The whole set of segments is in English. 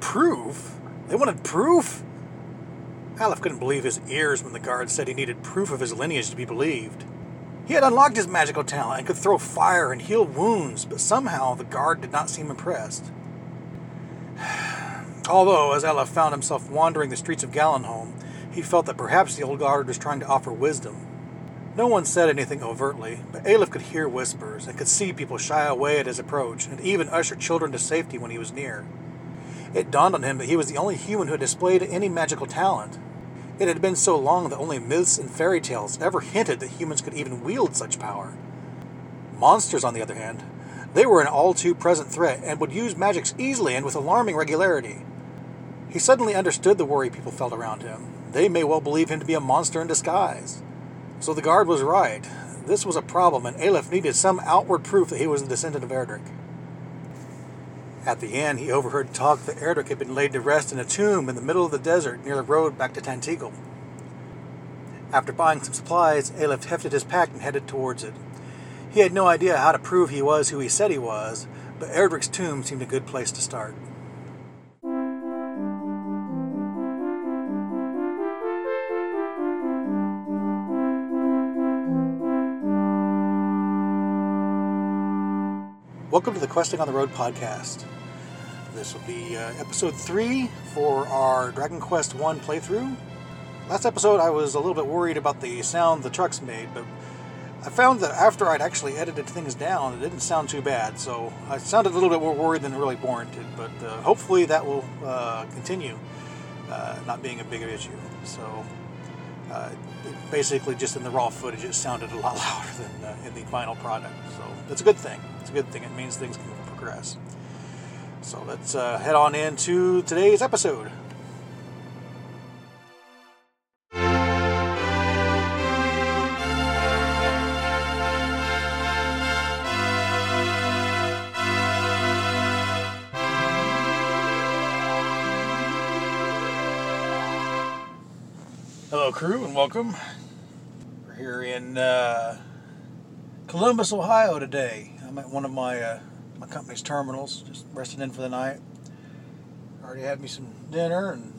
Proof? They wanted proof? Aleph couldn't believe his ears when the guard said he needed proof of his lineage to be believed. He had unlocked his magical talent and could throw fire and heal wounds, but somehow the guard did not seem impressed. Although, as Aleph found himself wandering the streets of Garinham, he felt that perhaps the old guard was trying to offer wisdom. No one said anything overtly, but Aleph could hear whispers and could see people shy away at his approach and even usher children to safety when he was near. It dawned on him that he was the only human who had displayed any magical talent. It had been so long that only myths and fairy tales ever hinted that humans could even wield such power. Monsters, on the other hand, they were an all too present threat and would use magics easily and with alarming regularity. He suddenly understood the worry people felt around him. They may well believe him to be a monster in disguise. So the guard was right. This was a problem, and Aleph needed some outward proof that he was a descendant of Erdrick. At the inn, he overheard talk that Erdrick had been laid to rest in a tomb in the middle of the desert near the road back to Tantegel. After buying some supplies, Aleph hefted his pack and headed towards it. He had no idea how to prove he was who he said he was, but Erdrick's tomb seemed a good place to start. Welcome to the Questing on the Road podcast. This will be uh, episode three for our Dragon Quest One playthrough. Last episode, I was a little bit worried about the sound the trucks made, but I found that after I'd actually edited things down, it didn't sound too bad. So I sounded a little bit more worried than really warranted, but uh, hopefully that will uh, continue uh, not being a big issue. So uh, basically, just in the raw footage, it sounded a lot louder than uh, in the final product. So that's a good thing. It's a good thing. It means things can progress. So let's uh, head on into today's episode. Hello, crew, and welcome. We're here in uh, Columbus, Ohio today. I'm at one of my uh, my company's terminals, just resting in for the night. Already had me some dinner, and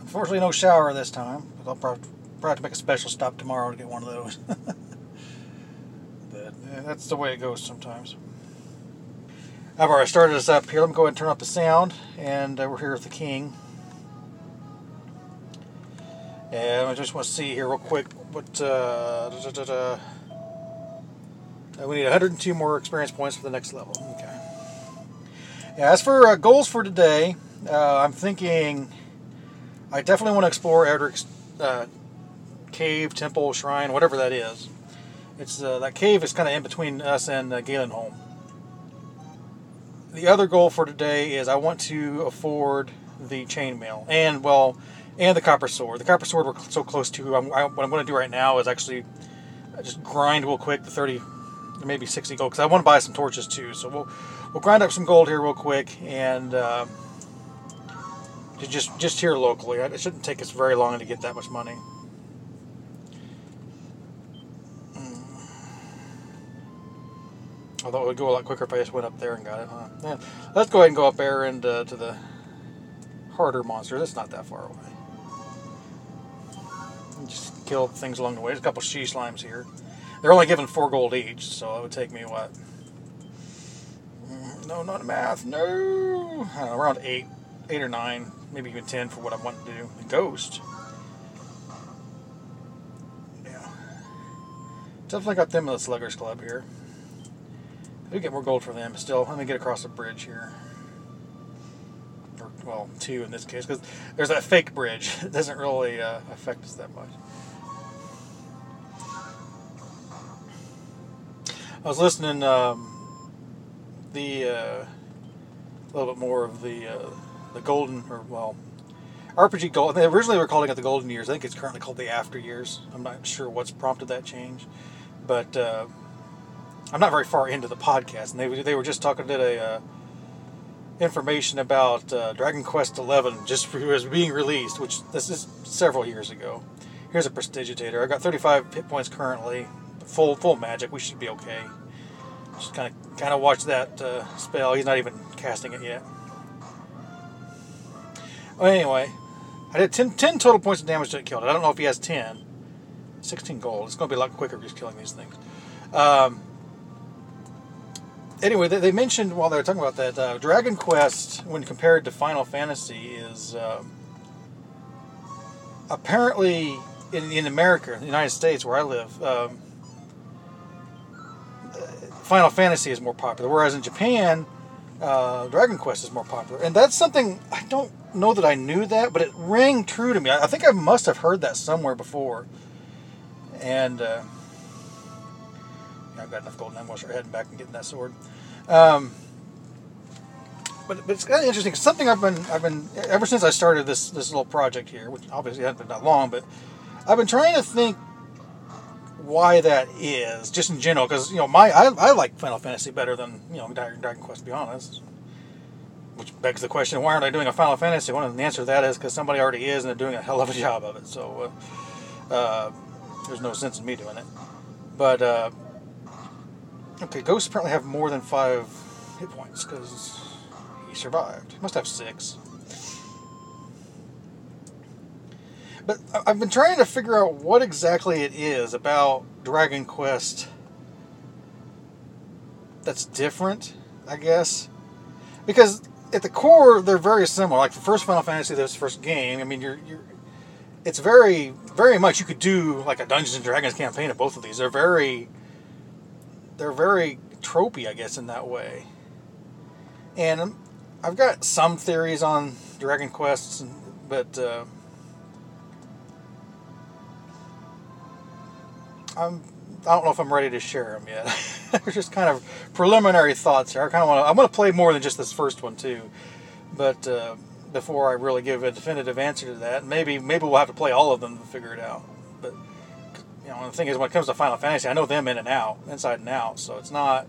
unfortunately, no shower this time. But I'll probably, probably make a special stop tomorrow to get one of those. but yeah, that's the way it goes sometimes. I've already started us up here. Let me go ahead and turn up the sound, and uh, we're here with the king. And I just want to see here real quick what. Uh, uh, we need 102 more experience points for the next level. Okay. Yeah, as for uh, goals for today, uh, I'm thinking I definitely want to explore Erdrick's uh, cave, temple, shrine, whatever that is. It's uh, that cave is kind of in between us and uh, Garinham. The other goal for today is I want to afford the chainmail and well and the copper sword. The copper sword we're so close to. I'm, I, what I'm going to do right now is actually just grind real quick the 30, maybe 60 gold because I want to buy some torches too. So we'll we'll grind up some gold here real quick and uh, just just here locally. It shouldn't take us very long to get that much money. Mm. Although it would go a lot quicker if I just went up there and got it, huh? Yeah. Let's go ahead and go up there and uh, to the harder monster. That's not that far away just kill things along the way. There's a couple she slimes here. They're only given four gold each, so it would take me what? Mm, no, not math. No, know, around eight, eight or nine, maybe even ten for what I want to do. The ghost. Yeah, definitely got them in the Sluggers Club here. We get more gold for them. Still, let me get across the bridge here Or, well, two in this case, because there's that fake bridge. It doesn't really uh, affect us that much. I was listening um, the uh, a little bit more of the uh, the golden or well RPG Gold. They originally were calling it the Golden Years. I think it's currently called the After Years. I'm not sure what's prompted that change, but uh, I'm not very far into the podcast, and they they were just talking a uh, information about uh, Dragon Quest XI just was being released, which this is several years ago. Here's a Prestidigitator. I've got 35 hit points currently. Full full magic. We should be okay. Just kind of kind of watch that uh, spell. He's not even casting it yet. Well, anyway, I did 10, 10 total points of damage to it killed it. I don't know if he has 10. 16 gold. It's going to be a lot quicker just killing these things. Um, anyway, they, they, mentioned while they were talking about that, uh, Dragon Quest, when compared to Final Fantasy, is uh, apparently in, in America, in the United States, where I live, um, Final Fantasy is more popular, whereas in Japan, uh, Dragon Quest is more popular. And that's something I don't know that I knew that, but it rang true to me. I, think I must have heard that somewhere before. And uh, I've got enough gold ammo, start heading back and getting that sword. Um, but, but it's kind of interesting. Something I've been I've been ever since I started this this little project here, which obviously hasn't been that long, but I've been trying to think why that is, just in general, because you know my I, I like Final Fantasy better than you know Dragon Quest. To be honest, which begs the question: Why aren't I doing a Final Fantasy? One of the answer to that is because somebody already is, and they're doing a hell of a job of it. So uh, uh, there's no sense in me doing it. But uh, okay, ghosts apparently have more than five hit points because he survived. He must have six. But I've been trying to figure out what exactly it is about Dragon Quest that's different, I guess. Because at the core, they're very similar. Like the first Final Fantasy, this first game. I mean, you're, you're it's very, very much you could do like a Dungeons and Dragons campaign of both of these. They're very, they're very tropey, I guess, in that way. And I've got some theories on Dragon Quests, but uh, I'm I don't know if I'm ready to share them yet. They're just kind of preliminary thoughts here. I kind of want to. I'm going to play more than just this first one too, but uh, before I really give a definitive answer to that, maybe maybe we'll have to play all of them to figure it out. But you know, the thing is, when it comes to Final Fantasy, I know them in and out, inside and out. So it's not.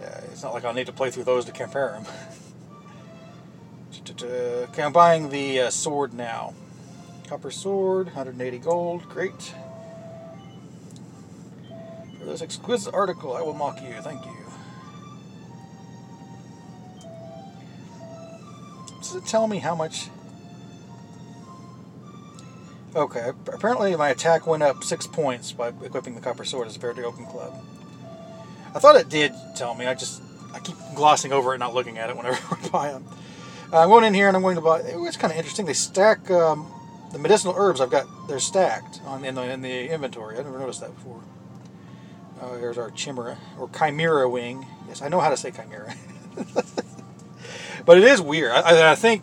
Yeah, it's not like I'll need to play through those to compare them. okay, I'm buying the uh, sword now. Copper sword, 180 gold, great. For this exquisite article, I will mock you, thank you. Does it tell me how much? Okay, apparently my attack went up six points by equipping the copper sword as a to Oaken Club. I thought it did tell me, I just, I keep glossing over it, not looking at it whenever I buy them. Uh, I'm going in here and I'm going to buy, it's kind of interesting, they stack um, the medicinal herbs I've got, they're stacked on in the, in the inventory. I've never noticed that before. Uh, here's our chimera, or chimera wing. Yes, I know how to say chimera. but it is weird. I, I, think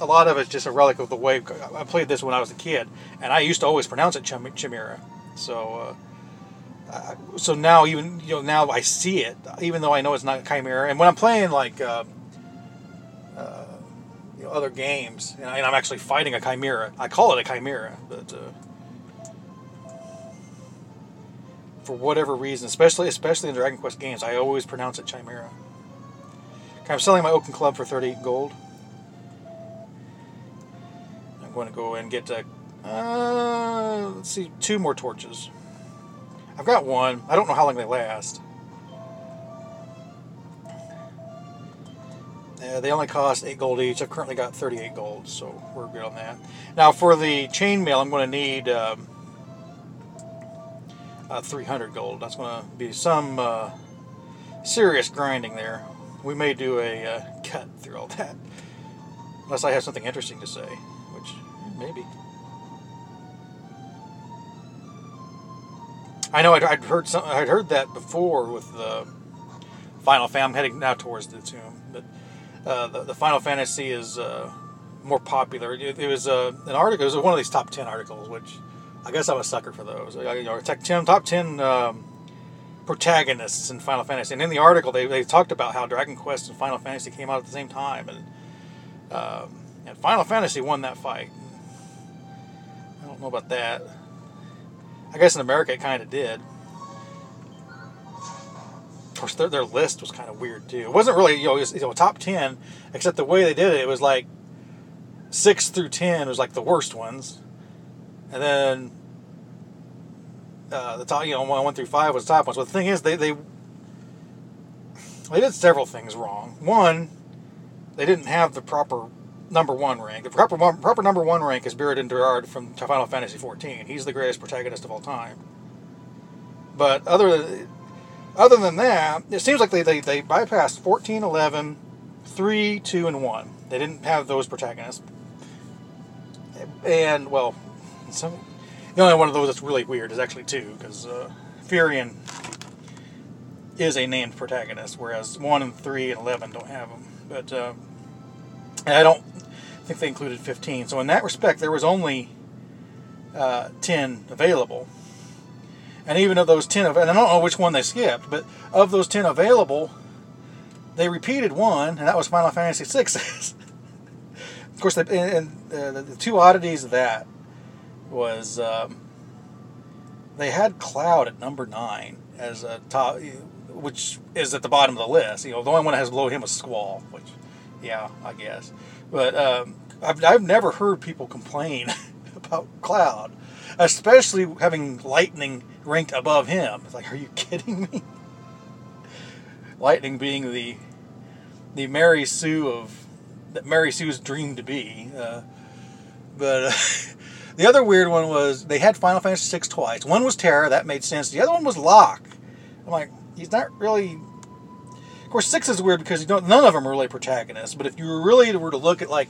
a lot of it's just a relic of the way I played this when I was a kid, and I used to always pronounce it chim- chimera. So, uh, so now even you know now I see it, even though I know it's not chimera. And when I'm playing like uh, uh, you know, other games, and, I, am actually fighting a chimera. I call it a chimera, but for whatever reason, especially especially in Dragon Quest games, I always pronounce it chimera. I'm selling my Oaken Club for 30 gold. I'm going to go and get uh, uh, let's see, two more torches. I've got one. I don't know how long they last. Uh, they only cost 8 gold each. I've currently got 38 gold, so we're good on that. Now, for the chainmail, I'm going to need um, uh, 300 gold. That's going to be some uh, serious grinding there. We may do a uh, cut through all that. Unless I have something interesting to say, which maybe. I know I'd, I'd heard some, I'd heard that before with the Final Fan. I'm heading now towards the tomb, but uh, the, the, Final Fantasy is uh, more popular. It, it was uh, an article. It was one of these top ten articles, which I guess I'm a sucker for those. You know, top ten, top 10 um, protagonists in Final Fantasy. And in the article, they, they talked about how Dragon Quest and Final Fantasy came out at the same time, and um, and Final Fantasy won that fight. I don't know about that. I guess in America it kind of did Of course, their, their list was kind of weird too. It wasn't really you know, was, you know top ten, except the way they did it. It was like six through ten was like the worst ones, and then uh, the top you know one through five was the top ones. But the thing is, they they they did several things wrong. One, they didn't have the proper number one rank. The proper proper number one rank is Buried in Durard from Final Fantasy XIV. He's the greatest protagonist of all time. But other other than that, it seems like they, they, they bypassed 14, 11, 3, 2, and 1. They didn't have those protagonists. And, well, some, the only one of those that's really weird is actually 2, because uh, Firion is a named protagonist, whereas 1 and 3 and 11 don't have them. But uh, I don't think they included 15. So in that respect, there was only uh, 10 available. And even of those 10, and I don't know which one they skipped, but of those 10 available, they repeated one, and that was Final Fantasy VI. of course, and, and uh, the, the, two oddities of that was um, they had Cloud at number 9 as a top, which is at the bottom of the list. You know, the only one that has below him was Squall, which, yeah, I guess. But um, I've, I've never heard people complain about Cloud especially having Lightning ranked above him. It's like, are you kidding me? Lightning being the the Mary Sue of that Mary Sue's dream to be. Uh, but uh, the other weird one was they had Final Fantasy VI twice. One was Terra, that made sense. The other one was Locke. I'm like, he's not really. Of course, six is weird because you don't. None of them are really protagonists. But if you really were to look at like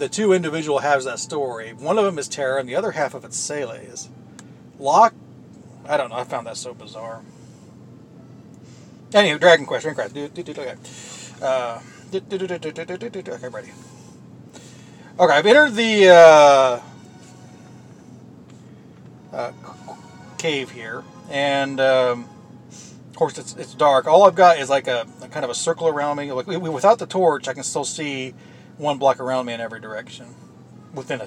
the two individual halves of that story. One of them is Terra, and the other half of it's Celes. Locke, I don't know. I found that so bizarre. Anyway, Dragon Quest, Dragon Quest. Okay. Uh, okay, ready. Okay, I've entered the uh, uh, cave here, and um, of course it's it's dark. All I've got is like a, a kind of a circle around me. Like without the torch, I can still see one block around me in every direction within a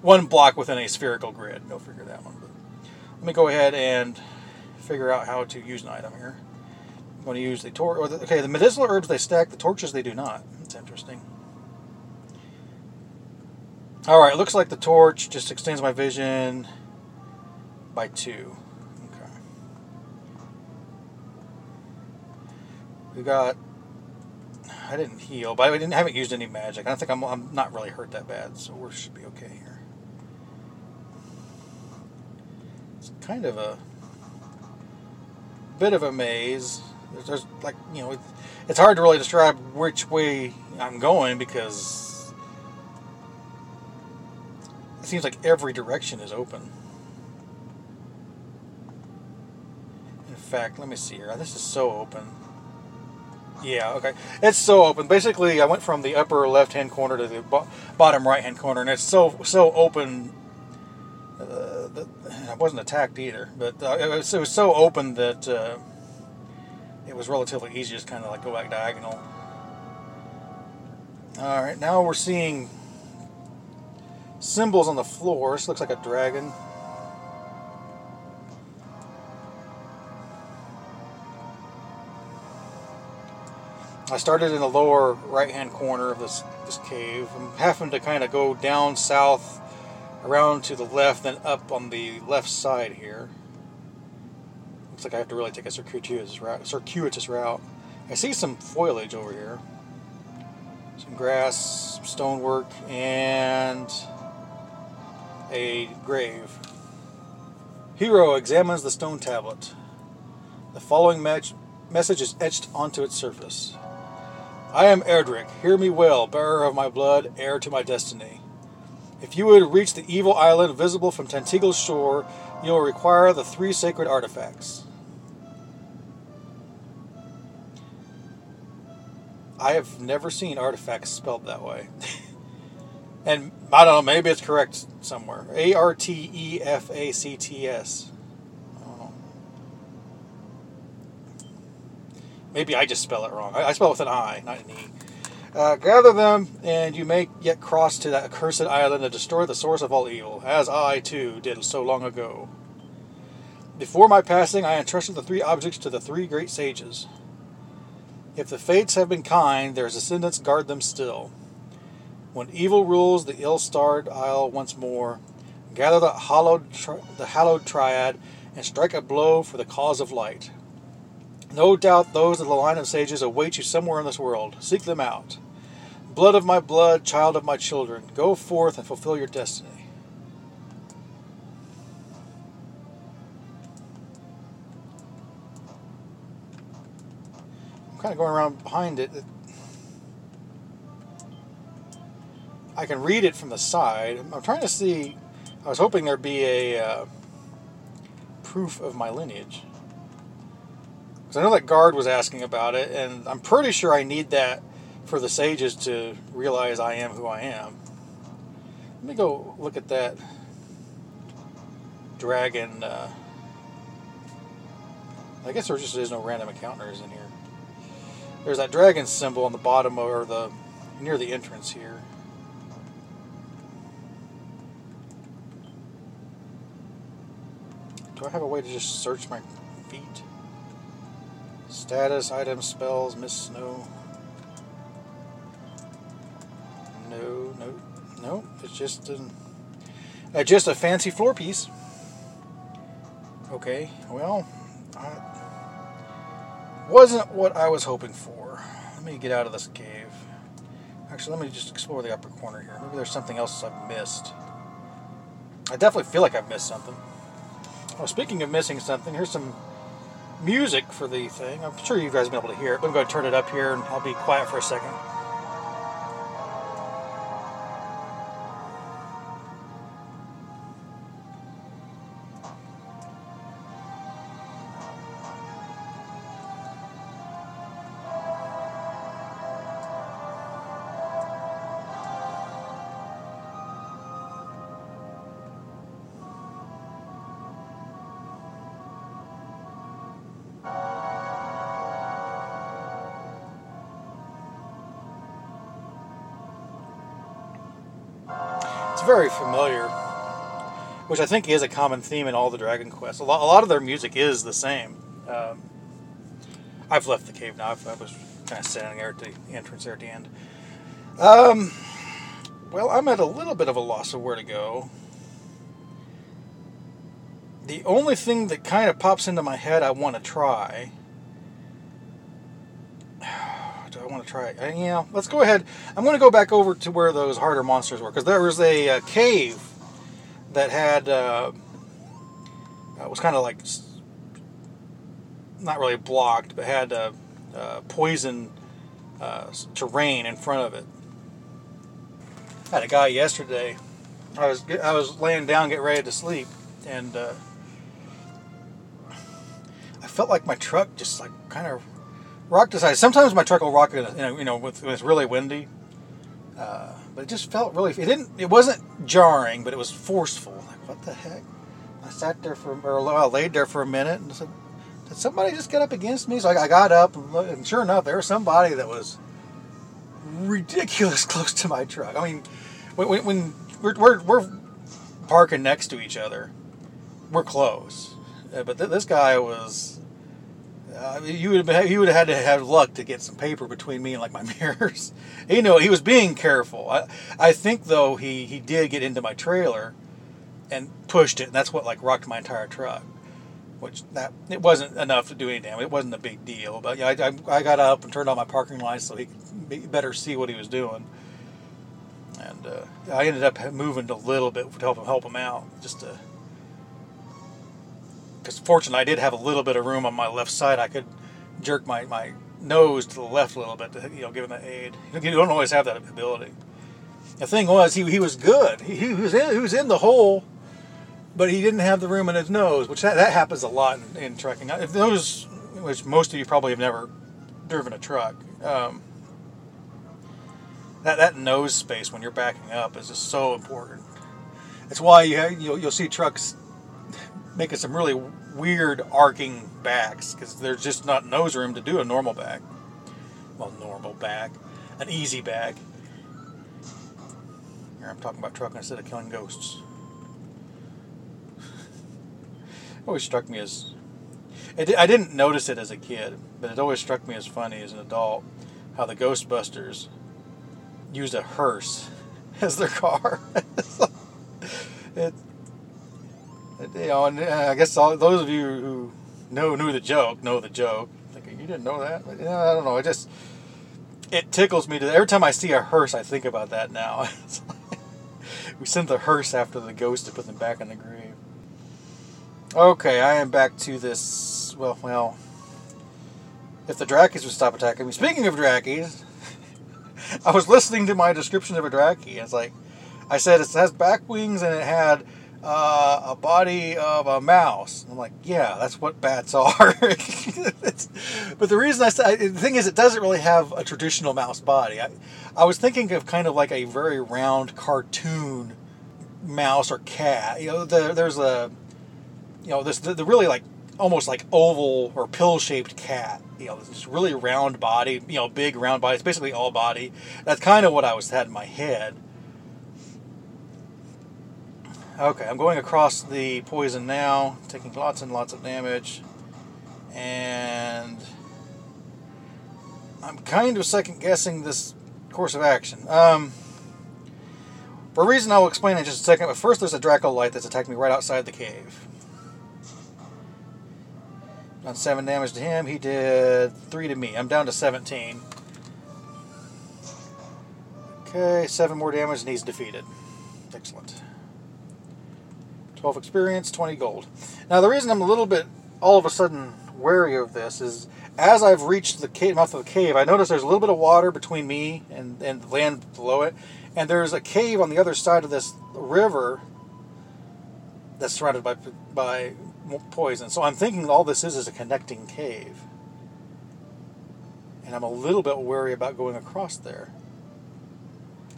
one block within a spherical grid. Go figure that one. But let me go ahead and figure out how to use an item here. I'm going to use the torch. Okay, the medicinal herbs they stack, the torches they do not. That's interesting. All right, looks like the torch just extends my vision by two. Okay. We got I didn't heal, but I didn't haven't used any magic. I don't think I'm I'm not really hurt that bad, so we should be okay here. It's kind of a bit of a maze. There's, there's like you know, it, it's hard to really describe which way I'm going because it seems like every direction is open. In fact, let me see here. This is so open. Yeah, okay. It's so open. Basically, I went from the upper left-hand corner to the bo- bottom right-hand corner, and it's so so open. Uh, that I wasn't attacked either, but uh, it, was, it, was, so open that uh, it was relatively easy to just kind of like go back diagonal. All right, now we're seeing symbols on the floor. This looks like a dragon. I started in the lower right hand corner of this, this cave. I'm having to kind of go down south, around to the left, then up on the left side here. Looks like I have to really take a circuitous route. Circuitous route. I see some foliage over here. Some grass, stonework, and a grave. Hero examines the stone tablet. The following message is etched onto its surface. I am Erdrick. Hear me well, bearer of my blood, heir to my destiny. If you would reach the evil island visible from Tantegel's shore, you will require the three sacred artifacts. I have never seen artifacts spelled that way. and I don't know, maybe it's correct somewhere. A R T E F A C T S. Maybe I just spell it wrong. I, spell it with an I, not an E. Uh, gather them, and you may yet cross to that accursed island and destroy the source of all evil, as I, too, did so long ago. Before my passing, I entrusted the three objects to the three great sages. If the fates have been kind, their descendants guard them still. When evil rules the ill-starred isle once more, gather the hallowed, tri- the hallowed triad and strike a blow for the cause of light. No doubt those of the line of sages await you somewhere in this world. Seek them out. Blood of my blood, child of my children, go forth and fulfill your destiny. I'm kind of going around behind it. I can read it from the side. I'm trying to see. I was hoping there'd be a uh, proof of my lineage. I know that guard was asking about it, and I'm pretty sure I need that for the sages to realize I am who I am. Let me go look at that dragon. Uh, I guess there just is no random encounters in here. There's that dragon symbol on the bottom or the near the entrance here. Do I have a way to just search my? Status, items, spells, Miss Snow. No, no, no. It's just an, uh, just a fancy floor piece. Okay, well, I, wasn't what I was hoping for. Let me get out of this cave. Actually, let me just explore the upper corner here. Maybe there's something else I've missed. I definitely feel like I've missed something. Oh, speaking of missing something, here's some music for the thing. I'm sure you guys will be able to hear it. I'm going to turn it up here and I'll be quiet for a second. Very familiar, which I think is a common theme in all the Dragon Quests. A lot, a lot of their music is the same. Um, I've left the cave now. I was kind of standing there at the entrance there at the end. Um, well, I'm at a little bit of a loss of where to go. The only thing that kind of pops into my head I want to try to try. Uh, yeah, let's go ahead. I'm going to go back over to where those harder monsters were because there was a, a, uh, cave that had uh, uh was kind of like not really blocked, but had uh, uh, poison terrain in front of it. I had a guy yesterday. I was I was laying down, getting ready to sleep, and I felt like my truck just like kind of rock side. Sometimes my truck will rock, in a, you know, with, when it's really windy. Uh, but it just felt really. It didn't. It wasn't jarring, but it was forceful. Like what the heck? I sat there for, or I laid there for a minute and said, "Did somebody just get up against me?" So I, I got up, and, and sure enough, there was somebody that was ridiculous close to my truck. I mean, when, when we're, we're, we're parking next to each other, we're close. Uh, but th- this guy was you would have he would have had to have luck to get some paper between me and like my mirrors. you know, he was being careful. I I think though he he did get into my trailer and pushed it, and that's what like rocked my entire truck. Which that it wasn't enough to do any damage. It wasn't a big deal, but yeah, I, I, I got up and turned on my parking lights so he could better see what he was doing. And uh, I ended up moving a little bit to help him help him out, just to because fortunately I did have a little bit of room on my left side. I could jerk my, my nose to the left a little bit to you know give him the aid. You don't always have that ability. The thing was he, he was good. He, he was in he was in the hole, but he didn't have the room in his nose, which that, that happens a lot in, in trucking. If those, which most of you probably have never driven a truck. Um, that, that nose space when you're backing up is just so important. It's why you have, you'll, you'll see trucks making some really weird arcing backs because there's just not nose room to do a normal back. Well, normal back, an easy back. Here I'm talking about trucking instead of killing ghosts. always struck me as it, I didn't notice it as a kid, but it always struck me as funny as an adult how the Ghostbusters used a hearse as their car. it, you know, and uh, I guess all, those of you who know knew the joke know the joke. Thinking you didn't know that, but, yeah, I don't know. It just it tickles me to every time I see a hearse, I think about that now. we sent the hearse after the ghost to put them back in the grave. Okay, I am back to this. Well, well, if the Drakis would stop attacking me. Speaking of Drakis, I was listening to my description of a Draki, it's like I said it has back wings and it had uh, a body of a mouse. I'm like, yeah, that's what bats are. but the reason I said the thing is, it doesn't really have a traditional mouse body. I, I was thinking of kind of like a very round cartoon mouse or cat. You know, the, there's a, you know, this the, the really like almost like oval or pill shaped cat. You know, this really round body. You know, big round body. It's basically all body. That's kind of what I was had in my head. Okay, I'm going across the poison now, taking lots and lots of damage. And I'm kind of second guessing this course of action. Um, for a reason I will explain in just a second, but first there's a Dracolyte that's attacked me right outside the cave. Done 7 damage to him, he did 3 to me. I'm down to 17. Okay, 7 more damage and he's defeated. Excellent. 12 experience, 20 gold. Now, the reason I'm a little bit all of a sudden wary of this is as I've reached the cave, mouth of the cave, I notice there's a little bit of water between me and, and the land below it, and there's a cave on the other side of this river that's surrounded by by poison. So I'm thinking all this is is a connecting cave, and I'm a little bit wary about going across there.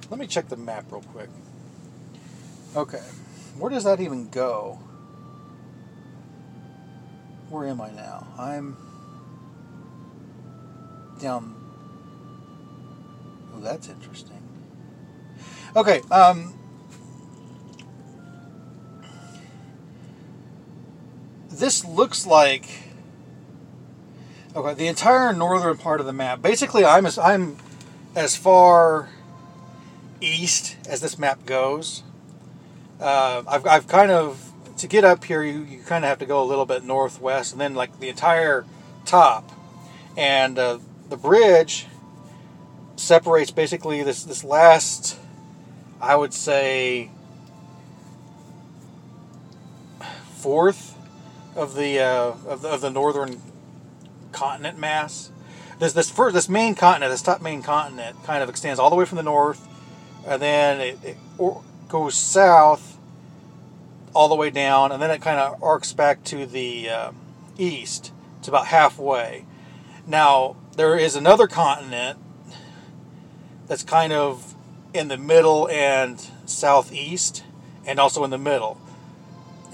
Let me check the map real quick. Okay. Where does that even go? Where am I now? I'm down. Oh, that's interesting. Okay, um, this looks like okay the entire northern part of the map. Basically, I'm as I'm as far east as this map goes uh, I've, I've kind of to get up here you, you kind of have to go a little bit northwest and then like the entire top and uh, the bridge separates basically this this last I would say fourth of the uh, of the, of the northern continent mass. This this first this main continent, this top main continent, kind of extends all the way from the north, and then it, it or, goes south all the way down, and then it kind of arcs back to the uh, east. It's about halfway. Now, there is another continent that's kind of in the middle and southeast, and also in the middle.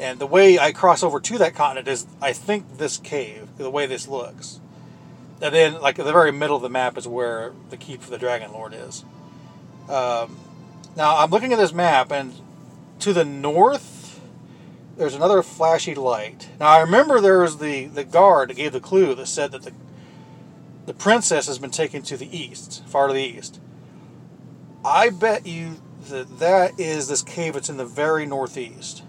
And the way I cross over to that continent is, I think, this cave, the way this looks. And then, like, the very middle of the map is where the keep for the Dragon Lord is. Um, now I'm looking at this map, and to the north, there's another flashy light. Now I remember there was the the guard that gave the clue that said that the the princess has been taken to the east, far to the east. I bet you that that is this cave that's in the very northeast.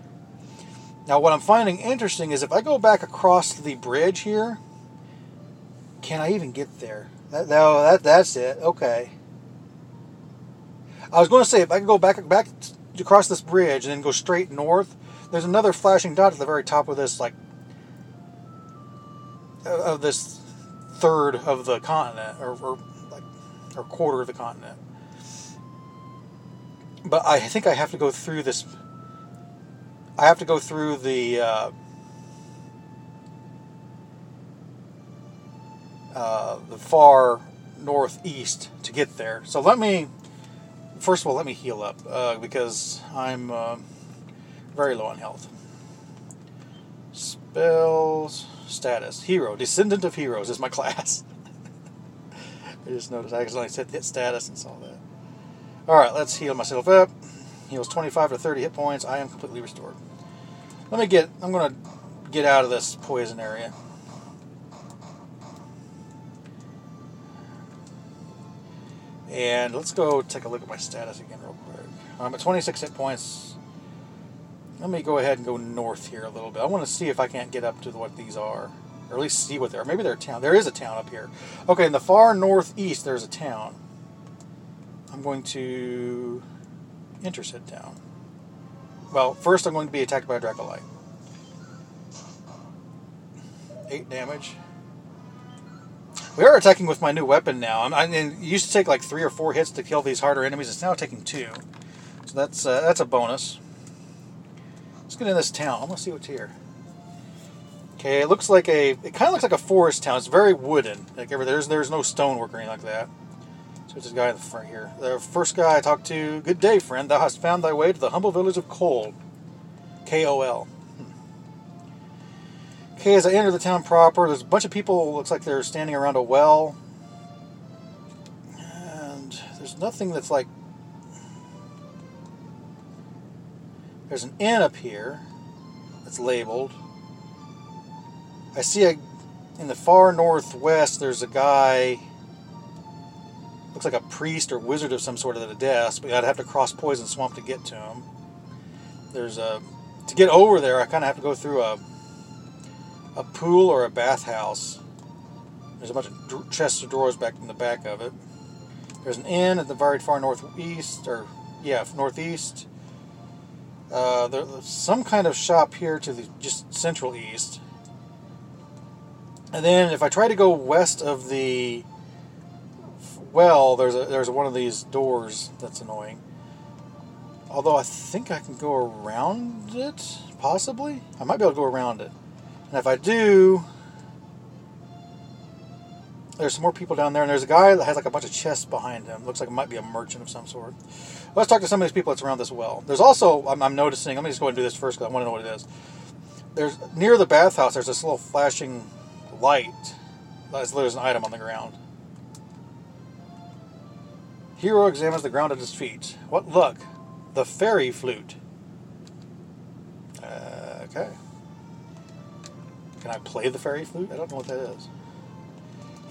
Now, what I'm finding interesting is if I go back across the bridge here, can I even get there? That, no, that, that's it. Okay. I was going to say if I could go back back across this bridge and then go straight north, there's another flashing dot at the very top of this like of this third of the continent or, or like or quarter of the continent. But I think I have to go through this. I have to go through the. Uh, uh, the far northeast to get there. So let me first of all, let me heal up uh, because I'm uh, very low on health. Spells, status, hero, descendant of heroes is my class. I just noticed I accidentally set hit status and saw that. All right, let's heal myself up. Heals 25 to 30 hit points. I am completely restored. Let me get. I'm gonna get out of this poison area. And let's go take a look at my status again real quick. I'm at 26 hit points. Let me go ahead and go north here a little bit. I want to see if I can't get up to what these are, or at least see what there. Maybe there's a town. There is a town up here. Okay, in the far northeast, there's a town. I'm going to enter said town. Well, first I'm going to be attacked by a Dracolyte. Eight damage. We are attacking with my new weapon now. I'm, I mean, used to take like three or four hits to kill these harder enemies. It's now taking two. So that's uh, that's a bonus. Let's get in this town. Let's see what's here. Okay, it looks like a. It kind of looks like a forest town. It's very wooden. Like ever, there's there's no stonework or anything like that. So it's this guy in the front here. The first guy I talked to. Good day, friend. Thou hast found thy way to the humble village of Kol. K O L. Okay, as I enter the town proper, there's a bunch of people. Looks like they're standing around a well, and there's nothing that's like There's an inn up here that's labeled. I see a in the far northwest. There's a guy. Looks like a priest or wizard of some sort at a desk, but I'd have to cross Poison Swamp to get to him. There's a to get over there. I kind of have to go through a a pool or a bathhouse. There's a bunch of chests of drawers back in the back of it. There's an inn at the very far northeast, or yeah, northeast. Uh, there's some kind of shop here to the just central east. And then if I try to go west of the well, there's a there's one of these doors that's annoying. Although I think I can go around it, possibly. I might be able to go around it. And if I do, there's some more people down there, and there's a guy that has like a bunch of chests behind him. Looks like it might be a merchant of some sort. Let's talk to some of these people that's around this well. There's also, I'm, I'm noticing, let me just go and do this first because I want to know what it is. There's near the bathhouse, there's this little flashing light. There's an item on the ground. Hero examines the ground at his feet. What luck! The fairy flute. Uh, okay. Can I play the fairy flute? I don't know what that is.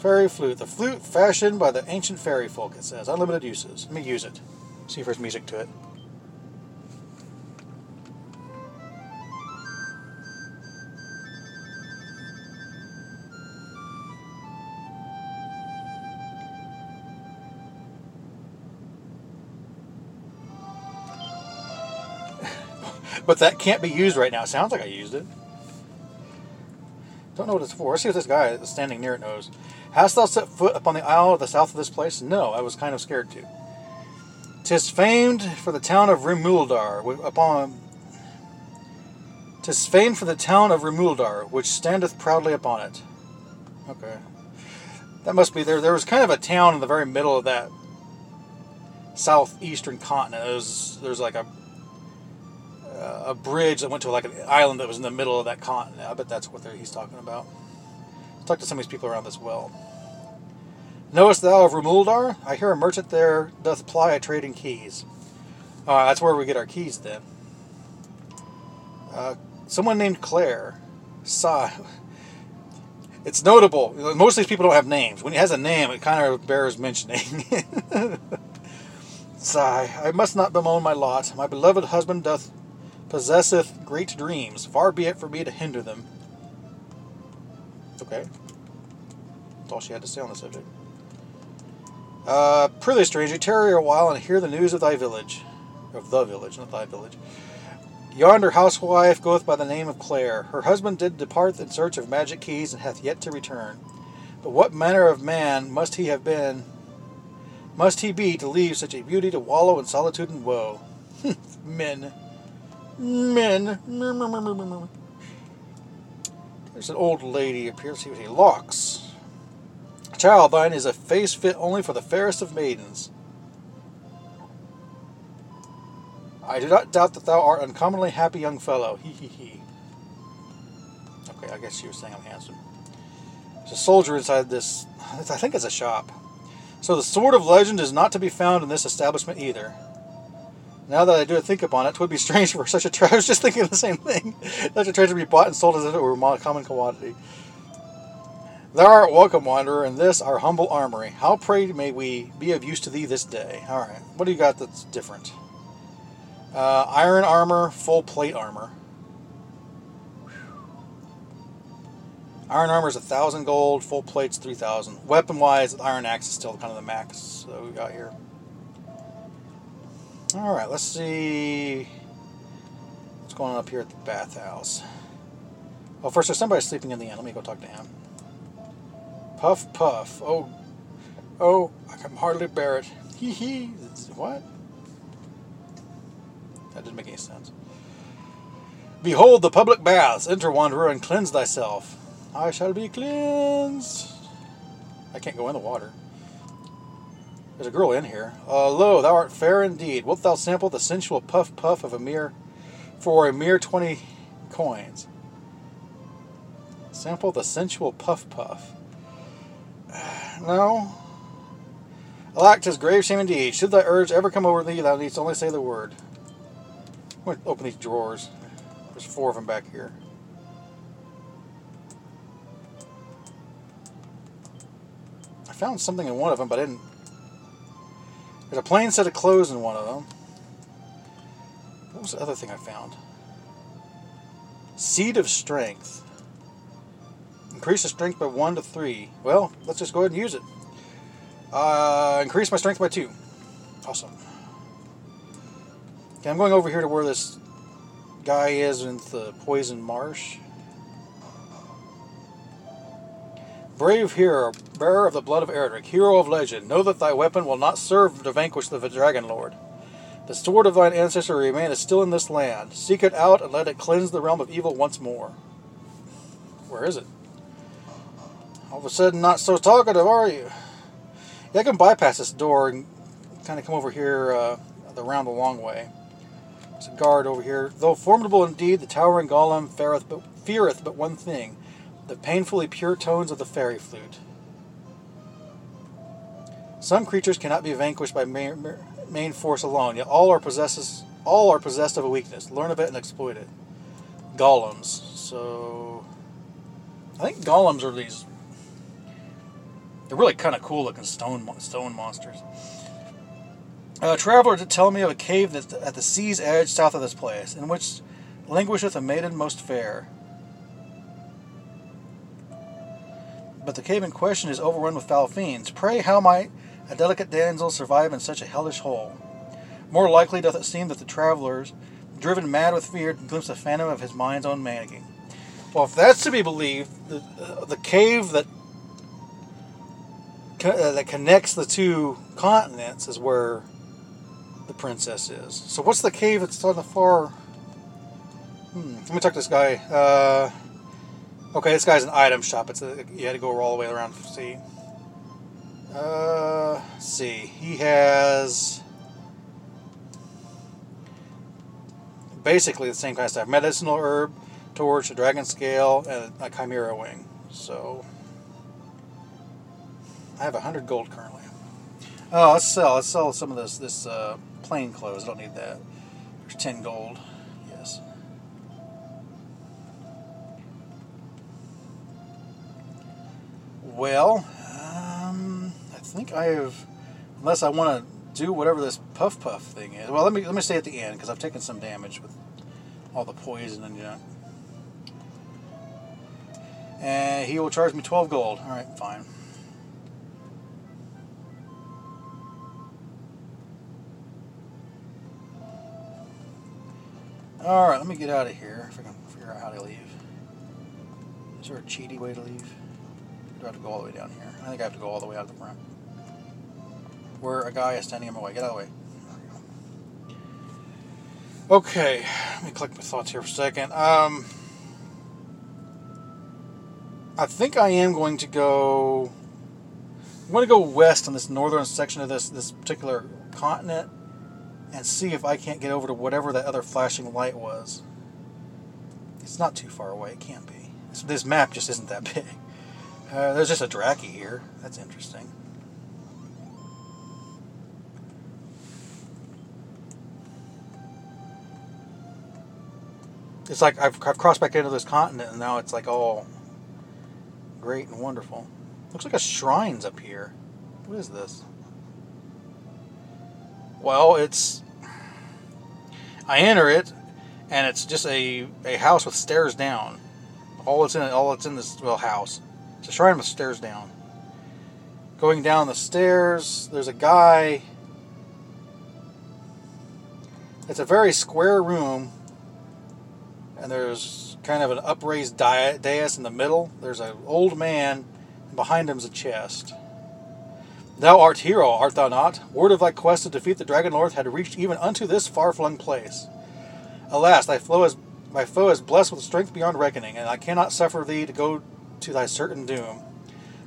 Fairy flute. The flute fashioned by the ancient fairy folk, it says. Unlimited uses. Let me use it. See if there's music to it. but that can't be used right now. Sounds like I used it. Don't know what it's for. Let's see what this guy standing near it knows. Hast thou set foot upon the isle of the south of this place? No, I was kind of scared to. Tis famed for the town of Rimuldar, upon Tis famed for the town of Rimuldar, which standeth proudly upon it. Okay. That must be there. There was kind of a town in the very middle of that southeastern continent. There was, there's like a uh, a bridge that went to like an island that was in the middle of that continent. I bet that's what he's talking about. Let's talk to some of these people around this well. Knowest thou of Rimuldar? I hear a merchant there doth ply a trade in keys. Uh, that's where we get our keys then. Uh, someone named Claire. Sigh. It's notable. Most of these people don't have names. When he has a name, it kind of bears mentioning. Sigh. I must not bemoan my lot. My beloved husband doth possesseth great dreams. Far be it for me to hinder them. Okay. That's all she had to say on the subject. Uh, prithee, stranger, tarry a while and hear the news of thy village. Of the village, not thy village. Yonder housewife goeth by the name of Clare. Her husband did depart in search of magic keys and hath yet to return. But what manner of man must he have been, must he be to leave such a beauty to wallow in solitude and woe? Men. Men. There's an old lady appears. See what he locks. Child, thine is a face fit only for the fairest of maidens. I do not doubt that thou art uncommonly happy young fellow. He he he. Okay, I guess she was saying I'm handsome. There's a soldier inside this. I think it's a shop. So the sword of legend is not to be found in this establishment either. Now that I do think upon it, 'twould be strange for such a treasure. I was just thinking the same thing. Such a treasure to be bought and sold as if it were a common commodity. Thou art welcome, wanderer, in this our humble armory. How pray may we be of use to thee this day? All right, what do you got that's different? Uh, iron armor, full plate armor. Iron armor is a thousand gold, full plate's three thousand. Weapon wise, iron axe is still kind of the max that we got here. All right, let's see what's going on up here at the bathhouse. Well, first there's somebody sleeping in the inn. Let me go talk to him. Puff, puff. Oh, oh, I can hardly bear it. Hee hee. What? That didn't make any sense. Behold the public baths. Enter, wanderer, and cleanse thyself. I shall be cleansed. I can't go in the water. There's a girl in here. Uh, lo, thou art fair indeed. Wilt thou sample the sensual puff puff of a mere for a mere twenty coins? Sample the sensual puff puff. No. Alack, tis grave shame indeed. Should thy urge ever come over thee, thou needst only say the word. I'm going to open these drawers. There's four of them back here. I found something in one of them, but I didn't. There's a plain set of clothes in one of them. What was the other thing I found? Seed of Strength. Increase the strength by 1 to 3. Well, let's just go ahead and use it. Uh, increase my strength by 2. Awesome. Okay, I'm going over here to where this guy is in the poison marsh. Brave hero, bearer of the blood of Erdrick, hero of legend, know that thy weapon will not serve to vanquish the Dragon Lord. The sword of thine ancestor remaineth still in this land. Seek it out and let it cleanse the realm of evil once more. Where is it? All of a sudden, not so talkative, are you? Yeah, I can bypass this door and kind of come over here uh, the round the long way. There's a guard over here. Though formidable indeed, the towering golem feareth but, feareth but one thing the painfully pure tones of the fairy flute. Some creatures cannot be vanquished by main, force alone, yet all are possesses all are possessed of a weakness. Learn of it and exploit it. Golems. So I think golems are these they're really kind of cool looking stone stone monsters. A traveler to tell me of a cave that's at the sea's edge south of this place, in which languisheth a maiden most fair. But the cave in question is overrun with foul fiends. Pray, how might a delicate damsel survive in such a hellish hole? More likely doth it seem that the travelers, driven mad with fear, glimpse a phantom of his mind's own mannequin. Well, if that's to be believed, the, uh, the cave that uh, that connects the two continents is where the princess is. So, what's the cave that's on the far? Hmm, let me talk to this guy. Uh, Okay, this guy's an item shop. It's a, you had to go all the way around. To see, uh, see, he has basically the same kind of stuff: medicinal herb, torch, a dragon scale, and a chimera wing. So I have a hundred gold currently. Oh, let's sell. Let's sell some of this this uh, plain clothes. I don't need that. There's ten gold. Well, um, I think I have, unless I want to do whatever this puff puff thing is. Well, let me let me stay at the end because I've taken some damage with all the poison and junk. And he will charge me 12 gold. All right, fine. All right, let me get out of here if I can figure out how to leave. Is there a cheaty way to leave? Do I have to go all the way down here? I think I have to go all the way out the front. Where a guy is standing in my way. Get out of the way. Okay, let me collect my thoughts here for a second. Um, I think I am going to go. I'm going to go west on this northern section of this this particular continent and see if I can't get over to whatever that other flashing light was. It's not too far away. It can't be. This, this map just isn't that big. Uh, there's just a Draki here. That's interesting. It's like I've, I've crossed back into this continent and now it's like all great and wonderful. Looks like a shrine's up here. What is this? Well, it's. I enter it, and it's just a, a house with stairs down. All it's in all it's in this little house. It's a shrine with stairs down. Going down the stairs, there's a guy. It's a very square room, and there's kind of an upraised dais in the middle. There's an old man, and behind him's a chest. Thou art hero, art thou not? Word of thy quest to defeat the Dragon Lord had reached even unto this far flung place. Alas, thy foe is my foe is blessed with strength beyond reckoning, and I cannot suffer thee to go to thy certain doom.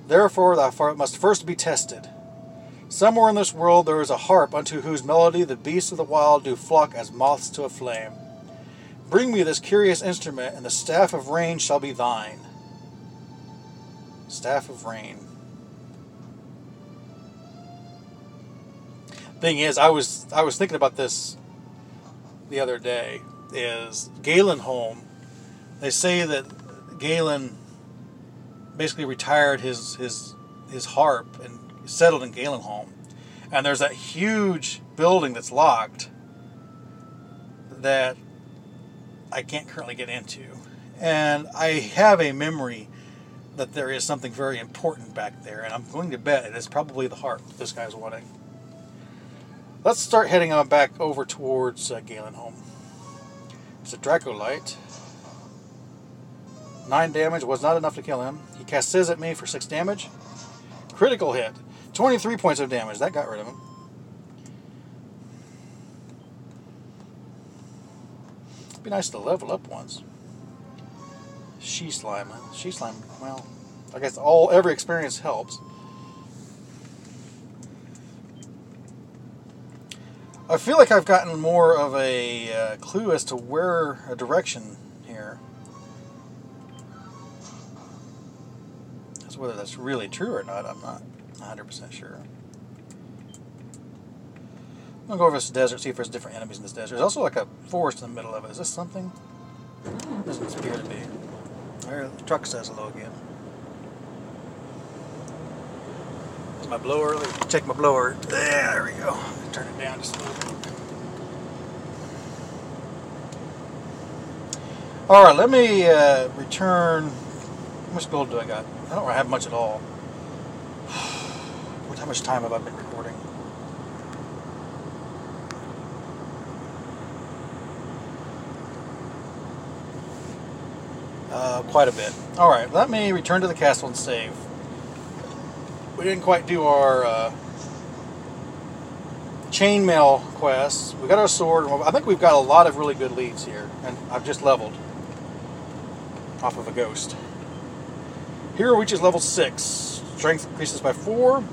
Therefore thou must first be tested. Somewhere in this world there is a harp unto whose melody the beasts of the wild do flock as moths to a flame. Bring me this curious instrument, and the staff of rain shall be thine. Staff of rain. Thing is, I was I was thinking about this the other day is Garinham. They say that Garin basically retired his his his harp and settled in Garinham. And there's that huge building that's locked that I can't currently get into. And I have a memory that there is something very important back there, and I'm going to bet it is probably the harp this guy's wanting. Let's start heading on back over towards uh, Garinham. It's a Dracolyte. Nine damage was not enough to kill him. He cast Sizz at me for six damage. Critical hit. 23 points of damage. That got rid of him. Be nice to level up once. She slime. She slime. Well, I guess all every experience helps. I feel like I've gotten more of a uh, clue as to where a direction Whether that's really true or not, I'm not 100% sure. I'm gonna go over this desert, see if there's different enemies in this desert. There's also like a forest in the middle of it. Is this something? Doesn't appear to be. There, the truck says hello again. Is my blower? Check my blower. There we go turn it down just a little bit. All right, let me uh, return. How much gold do I got? I don't have much at all. What? How much time have I been recording? Uh, quite a bit. All right, let me return to the castle and save. We didn't quite do our uh, chainmail quests. We got our sword. I think we've got a lot of really good leads here, and I've just leveled off of a ghost. Hero reaches level six. Strength increases by four.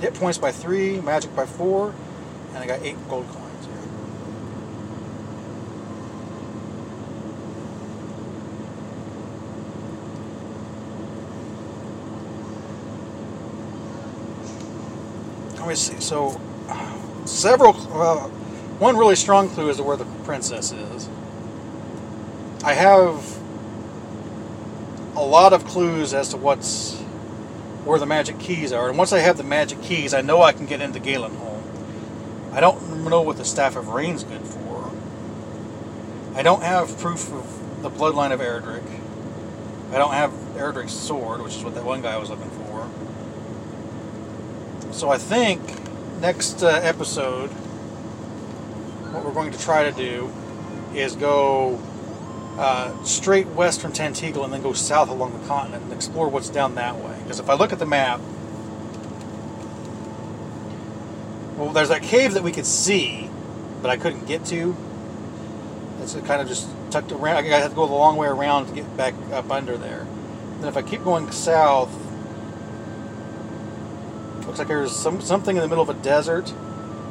Hit points by three. Magic by four, and I got eight gold coins. Let me see. So several, uh, one really strong clue as to where the princess is. I have lot of clues as to what's where the magic keys are, and once I have the magic keys, I know I can get into Garinham. I don't know what the Staff of Rain's good for. I don't have proof of the bloodline of Erdrick. I don't have Erdrick's sword, which is what that one guy was looking for. So I think next uh, episode, what we're going to try to do is go uh, straight west from Tantegel and then go south along the continent and explore what's down that way. Because if I look at the map, well, there's that cave that we could see, but I couldn't get to. It's kind of just tucked around. I have to go the long way around to get back up under there. Then if I keep going south, Looks like there's some something in the middle of a desert.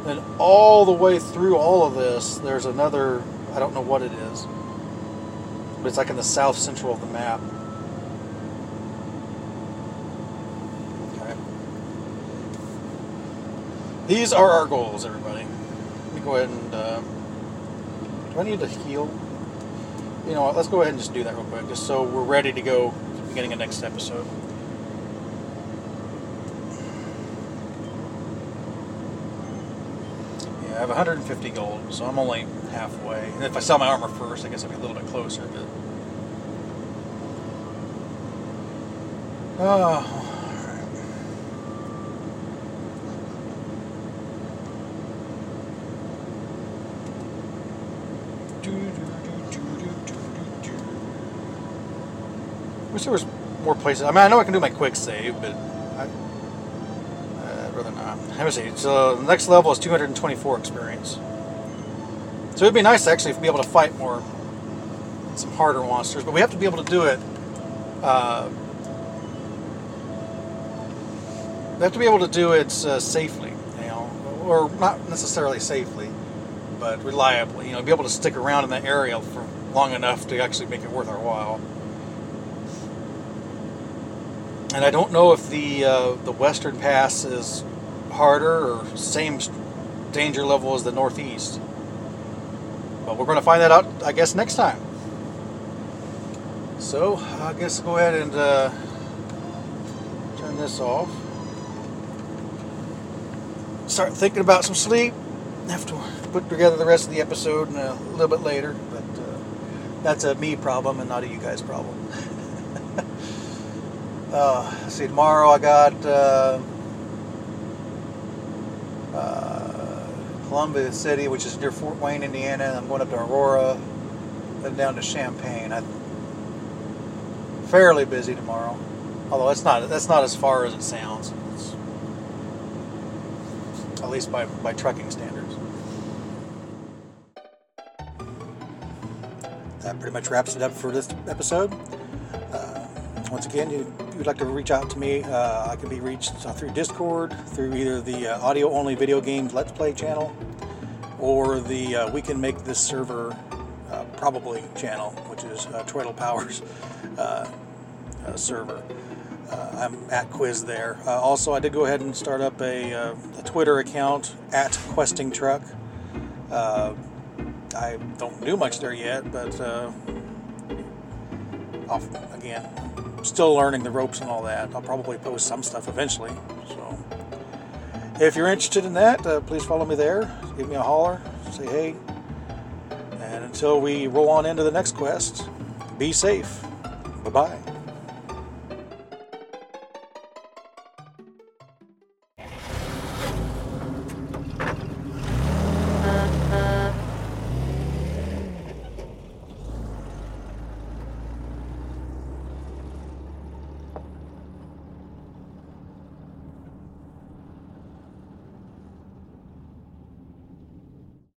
Then all the way through all of this, there's another, I don't know what it is. But it's like in the south central of the map. Okay. These are our goals, everybody. Let me go ahead and. Uh, do I need to heal? You know what? Let's go ahead and just do that real quick, just so we're ready to go beginning of next episode. I have 150 gold, so I'm only halfway. And if I sell my armor first, I guess I'd be a little bit closer. But ah, oh. Wish there was more places. I mean, I know I can do my quick save, but not. Let me see. So the next level is 224 experience. So it'd be nice actually to be able to fight more, some harder monsters, but we have to be able to do it. Uh, we have to be able to do it uh, safely, you know, or not necessarily safely, but reliably. You know, be able to stick around in that area for long enough to actually make it worth our while. And I don't know if the uh, the Western Pass is harder or same danger level as the Northeast. But we're going to find that out, I guess, next time. So, I guess go ahead and uh, turn this off. Start thinking about some sleep. Have to put together the rest of the episode and a little bit later, but uh, that's a me problem and not a you guys problem. uh, see, tomorrow I got. Uh, Columbia City, which is near Fort Wayne, Indiana, and I'm going up to Aurora, then down to Champaign. I'm fairly busy tomorrow, although it's not that's not as far as it sounds. It's, at least by by trucking standards. That pretty much wraps it up for this episode. Uh, once again, you, you'd like to reach out to me, uh, I can be reached through Discord, through either the uh, audio only video games Let's Play channel, or the uh, We Can Make This Server uh, Probably channel, which is uh, Powers uh, uh, server. I'm at Quiz there. also, I did go ahead and start up a, a Twitter account at Questing Truck. I don't do much there yet, but off, again, still learning the ropes and all that. I'll probably post some stuff eventually. So, if you're interested in that, uh, please follow me there. Give me a holler. Say hey. And until we roll on into the next quest, be safe. Bye bye.